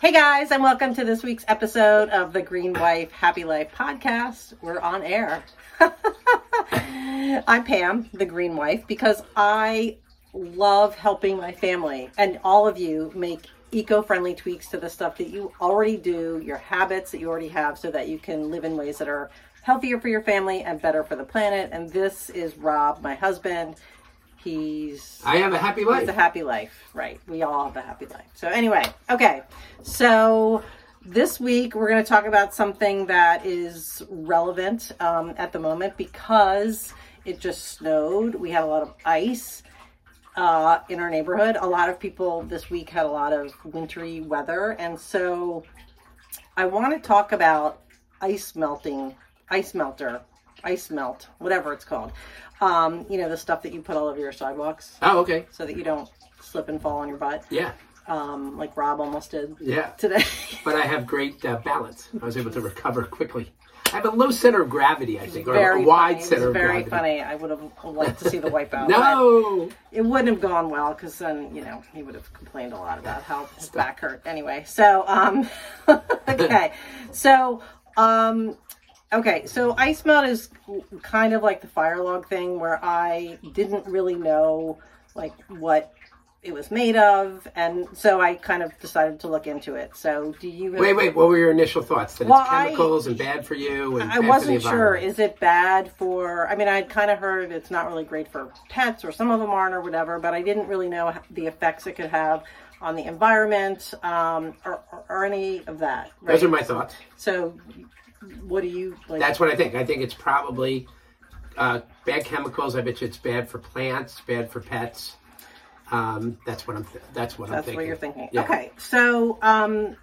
Hey guys, and welcome to this week's episode of the Green Wife Happy Life podcast. We're on air. I'm Pam, the Green Wife, because I love helping my family and all of you make eco-friendly tweaks to the stuff that you already do, your habits that you already have so that you can live in ways that are healthier for your family and better for the planet. And this is Rob, my husband. He's I have a happy life. it's a happy life, right? We all have a happy life. So anyway, okay. So this week we're going to talk about something that is relevant um, at the moment because it just snowed. We had a lot of ice uh, in our neighborhood. A lot of people this week had a lot of wintry weather, and so I want to talk about ice melting, ice melter, ice melt, whatever it's called. Um, you know, the stuff that you put all over your sidewalks oh, okay. so that you don't slip and fall on your butt, Yeah. um, like Rob almost did Yeah. today. But I have great uh, balance. I was able to recover quickly. I have a low center of gravity, I think, or very a wide funny. center of very gravity. funny. I would have liked to see the wipeout. No. it wouldn't have gone well because then you know he would have complained a lot about how his back hurt. Anyway, so um, okay, so um, okay, so ice melt is kind of like the fire log thing where I didn't really know like what it was made of, and so I kind of decided to look into it. So do you? Wait, wait. What were your initial thoughts? That Well, it's I- chemicals and bad for you? And I bad for the wasn't sure. Is it bad for? I mean, I'd kind of heard it's not really great for pets, or some of them aren't, or whatever. But I didn't really know the effects it could have on the environment, um, or, or, or any of that. Right? Those are my thoughts. so, what do you like? That's what I think. I think it's probably uh, bad chemicals. I bet you it's bad for plants, bad for pets. Um, that's what I'm. That's what I'm That's thinking. what you're thinking. Yeah. Okay, so um,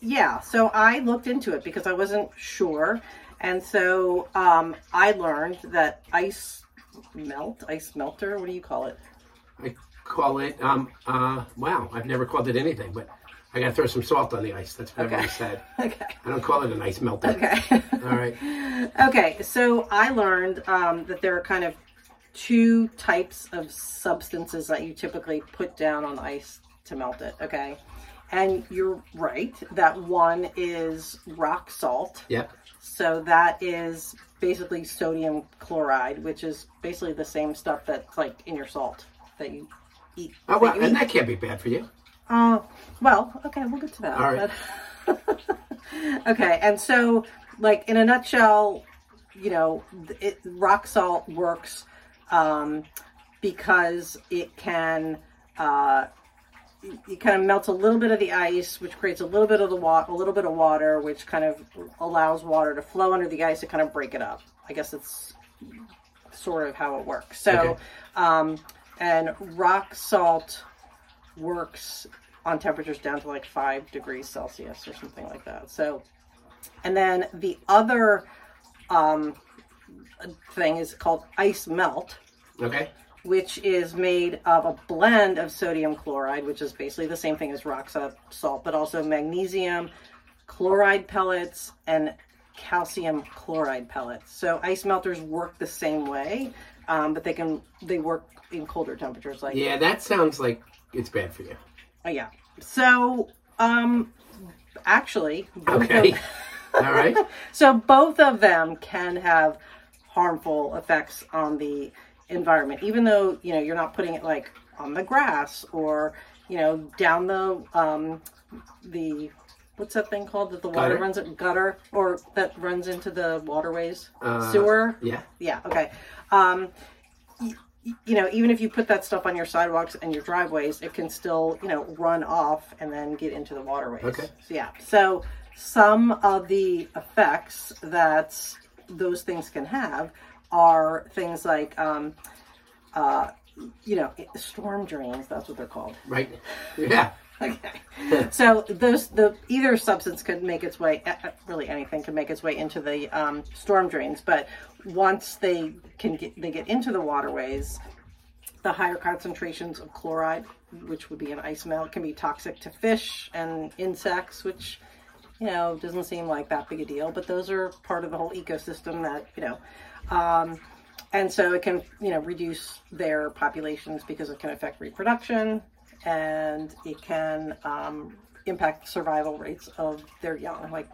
yeah, so I looked into it because I wasn't sure, and so um, I learned that ice melt, ice melter. What do you call it? I call it. Um, uh, wow, I've never called it anything, but I got to throw some salt on the ice. That's what Okay. everyone said. Okay. I don't call it an ice melter. Okay. All right. Okay, so I learned um, that there are kind of two types of substances that you typically put down on ice to melt it. Okay, and you're right that one is rock salt. Yep. So that is basically sodium chloride, which is basically the same stuff that's like in your salt that you eat. Oh well, and eat. that can't be bad for you. Uh, well, okay, we'll get to that. All right. Okay, and so, like in a nutshell, you know, it, rock salt works um, because it can. Uh, it- kind of melts a little bit of the ice, which creates a little bit of the water, a little bit of water, which kind of allows water to flow under the ice to kind of break it up. I guess it's sort of how it works. So, Okay. um, and rock salt works on temperatures down to like five degrees Celsius or something like that. So, and then the other um, thing is called ice melt, Okay. which is made of a blend of sodium chloride, which is basically the same thing as rock salt, but also magnesium chloride pellets and calcium chloride pellets. So ice melters work the same way, um, but they can they work in colder temperatures like Yeah, that sounds like it's bad for you. Oh, yeah. So, um, actually, Okay. All right. so both of them can have harmful effects on the environment, even though you know you're not putting it like on the grass or you know down the um, the what's that thing called that the water Gutter? runs in gutter or that runs into the waterways Uh, sewer Yeah. yeah, okay. Um, y- y- you know, even if you put that stuff on your sidewalks and your driveways, it can still, you know, run off and then get into the waterways. Okay. So, yeah. So some of the effects that those things can have are things like, um, uh, you know, storm drains. That's what they're called. Right. Yeah. Okay. so those the either substance could make its way really anything can make its way into the um, storm drains, but once they can get they get into the waterways, the higher concentrations of chloride, which would be an ice melt, can be toxic to fish and insects, which you know doesn't seem like that big a deal, but those are part of the whole ecosystem that you know. Um, and so it can, you know, reduce their populations because it can affect reproduction and it can um, impact survival rates of their young, like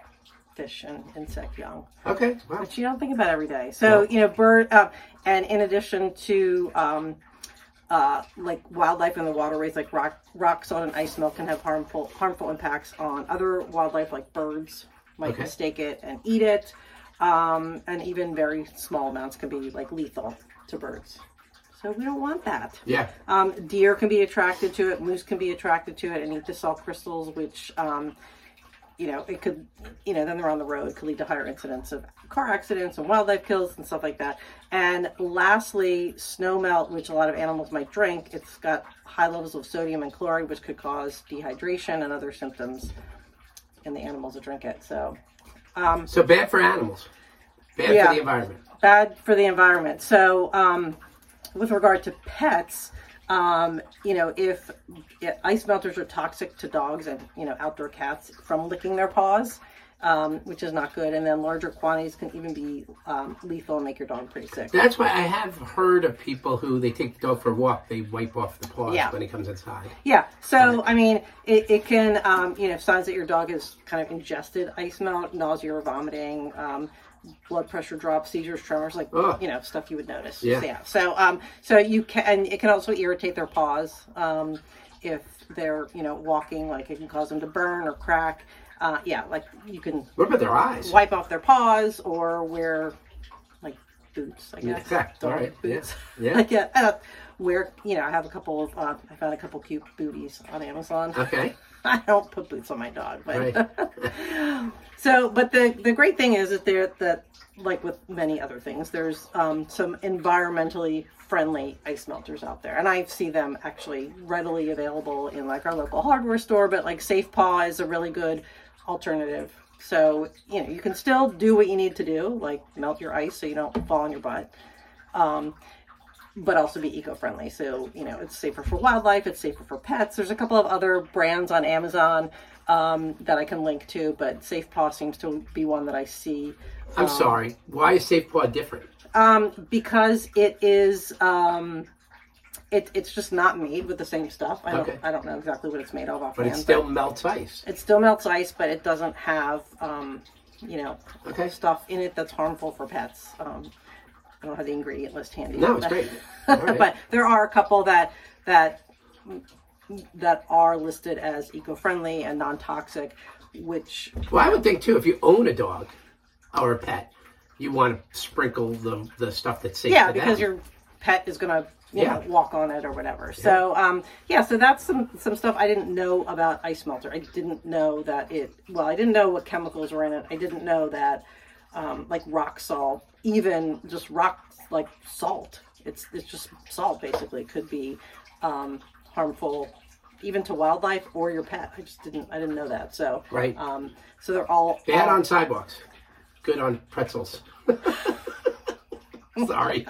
fish and insect young Okay. Wow. which you don't think about every day. So you know, bird, uh, and in addition to um, uh, like wildlife in the waterways, like rock, rock salt and ice melt can have harmful harmful impacts on other wildlife, like birds might Okay. mistake it and eat it, um, and even very small amounts can be like lethal to birds. So we don't want that. Yeah. Um, deer can be attracted to it. Moose can be attracted to it and eat the salt crystals, which, um, you know, it could, you know, then they're on the road, could lead to higher incidents of car accidents and wildlife kills and stuff like that. And lastly, snow melt, which a lot of animals might drink, it's got high levels of sodium and chloride, which could cause dehydration and other symptoms in the animals that drink it. So So bad for animals. Bad Yeah. for the environment. bad for the environment. So, um, with regard to pets, um, you know, if ice melters are toxic to dogs and you know outdoor cats from licking their paws, um, which is not good. And then larger quantities can even be um, lethal and make your dog pretty sick. That's why I have heard of people who they take the dog for a walk. They wipe off the paws Yeah. when he comes inside. Yeah. So I mean, it, it can um, you know signs that your dog has kind of ingested ice melt, nausea or vomiting, um, blood pressure drops, seizures, tremors, like Ugh. you know stuff you would notice. Yeah. So um, so you can and it can also irritate their paws um, if they're you know walking, like it can cause them to burn or crack. Uh, yeah, like you can What about their eyes? wipe off their paws or wear like boots, I guess. Exact. All. Yeah. Boots. Yeah. like yeah, uh, where you know I have a couple of uh, I found a couple cute booties on Amazon. Okay. I don't put boots on my dog, but Right. so but the the great thing is that there that like with many other things, there's um, some environmentally friendly ice melters out there, and I see them actually readily available in like our local hardware store. But like Safe Paw is a really good alternative. So you know you can still do what you need to do, like melt your ice so you don't fall on your butt but also be eco-friendly. So you know, it's safer for wildlife. It's safer for pets. There's a couple of other brands on Amazon um, that I can link to, but Safe Paw seems to be one that I see I'm sorry. Why is Safe Paw different? um, because it is. Um, it, it's just not made with the same stuff. I don't. Okay. I don't know exactly what it's made of offhand. But it still melts ice. it still melts ice, but it doesn't have, um, you know, Okay. stuff in it that's harmful for pets. Um, I don't have the ingredient list handy. No, it's great. Right. but there are a couple that that that are listed as eco-friendly and non-toxic, which Well, I would think too, if you own a dog or a pet, you want to sprinkle the the stuff that's safe. yeah, because them. your pet is gonna you Yeah. know walk on it or whatever. So um yeah, so that's some some stuff I didn't know about ice melter. I didn't know that it well, I didn't know what chemicals were in it. I didn't know that um like rock salt, even just rock like salt. It's it's just salt basically could be um harmful even to wildlife or your pet. I just didn't I didn't know that. So Right. um so they're all bad all- on sidewalks, good on pretzels. Sorry.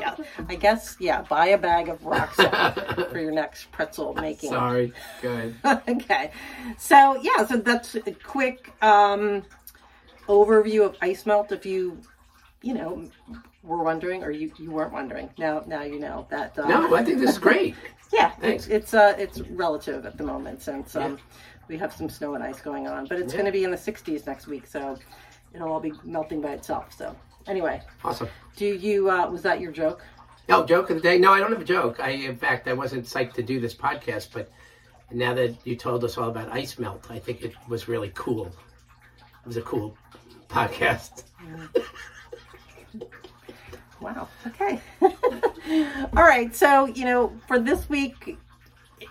yeah, I guess yeah. Buy a bag of rock salt for your next pretzel making. Sorry. Good. okay, so yeah, so that's a quick um, overview of ice melt. If you, you know, were wondering or you, you weren't wondering, now now you know that. Um, No, I think this is great. yeah, Thanks. it's it's uh it's relative at the moment since um, Yeah. we have some snow and ice going on, but it's Yeah. going to be in the 60s next week, so it'll all be melting by itself. So anyway, Awesome. do you uh, was that your joke? no joke of the day? No, I don't have a joke. I, in fact, I wasn't psyched to do this podcast, but now that you told us all about ice melt, I think it was really cool. It was a cool podcast. Wow. Okay. All right. So, you know, for this week,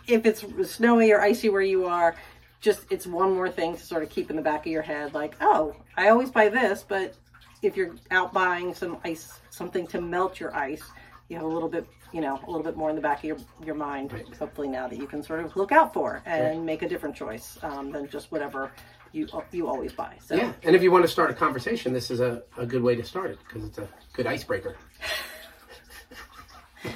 if it's snowy or icy where you are, just it's one more thing to sort of keep in the back of your head like, oh, I always buy this, but if you're out buying some ice, something to melt your ice, you have a little bit, you know, a little bit more in the back of your, your mind, hopefully now that you can sort of look out for and make a different choice um, than just whatever you you always buy. So, Yeah, and if you want to start a conversation, this is a, a good way to start it because it's a good icebreaker.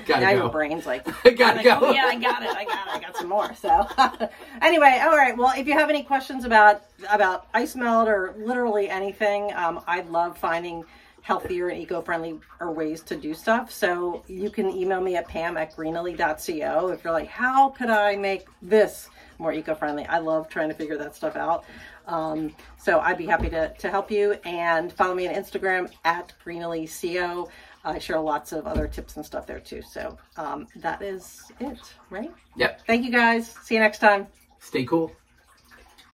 Gotta now your go. brain's like, Gotta Like, go. oh yeah, I got it. I got it. I got some more. So anyway, all right. Well, if you have any questions about about ice melt or literally anything, um, I'd love finding healthier and eco-friendly or ways to do stuff. So you can email me at pam at greenily.co if you're like, how could I make this more eco-friendly? I love trying to figure that stuff out. Um, so I'd be happy to, to help you and follow me on Instagram at greenily.co. I share lots of other tips and stuff there too. So um, that is it, right? Yep. Thank you guys. See you next time. Stay cool.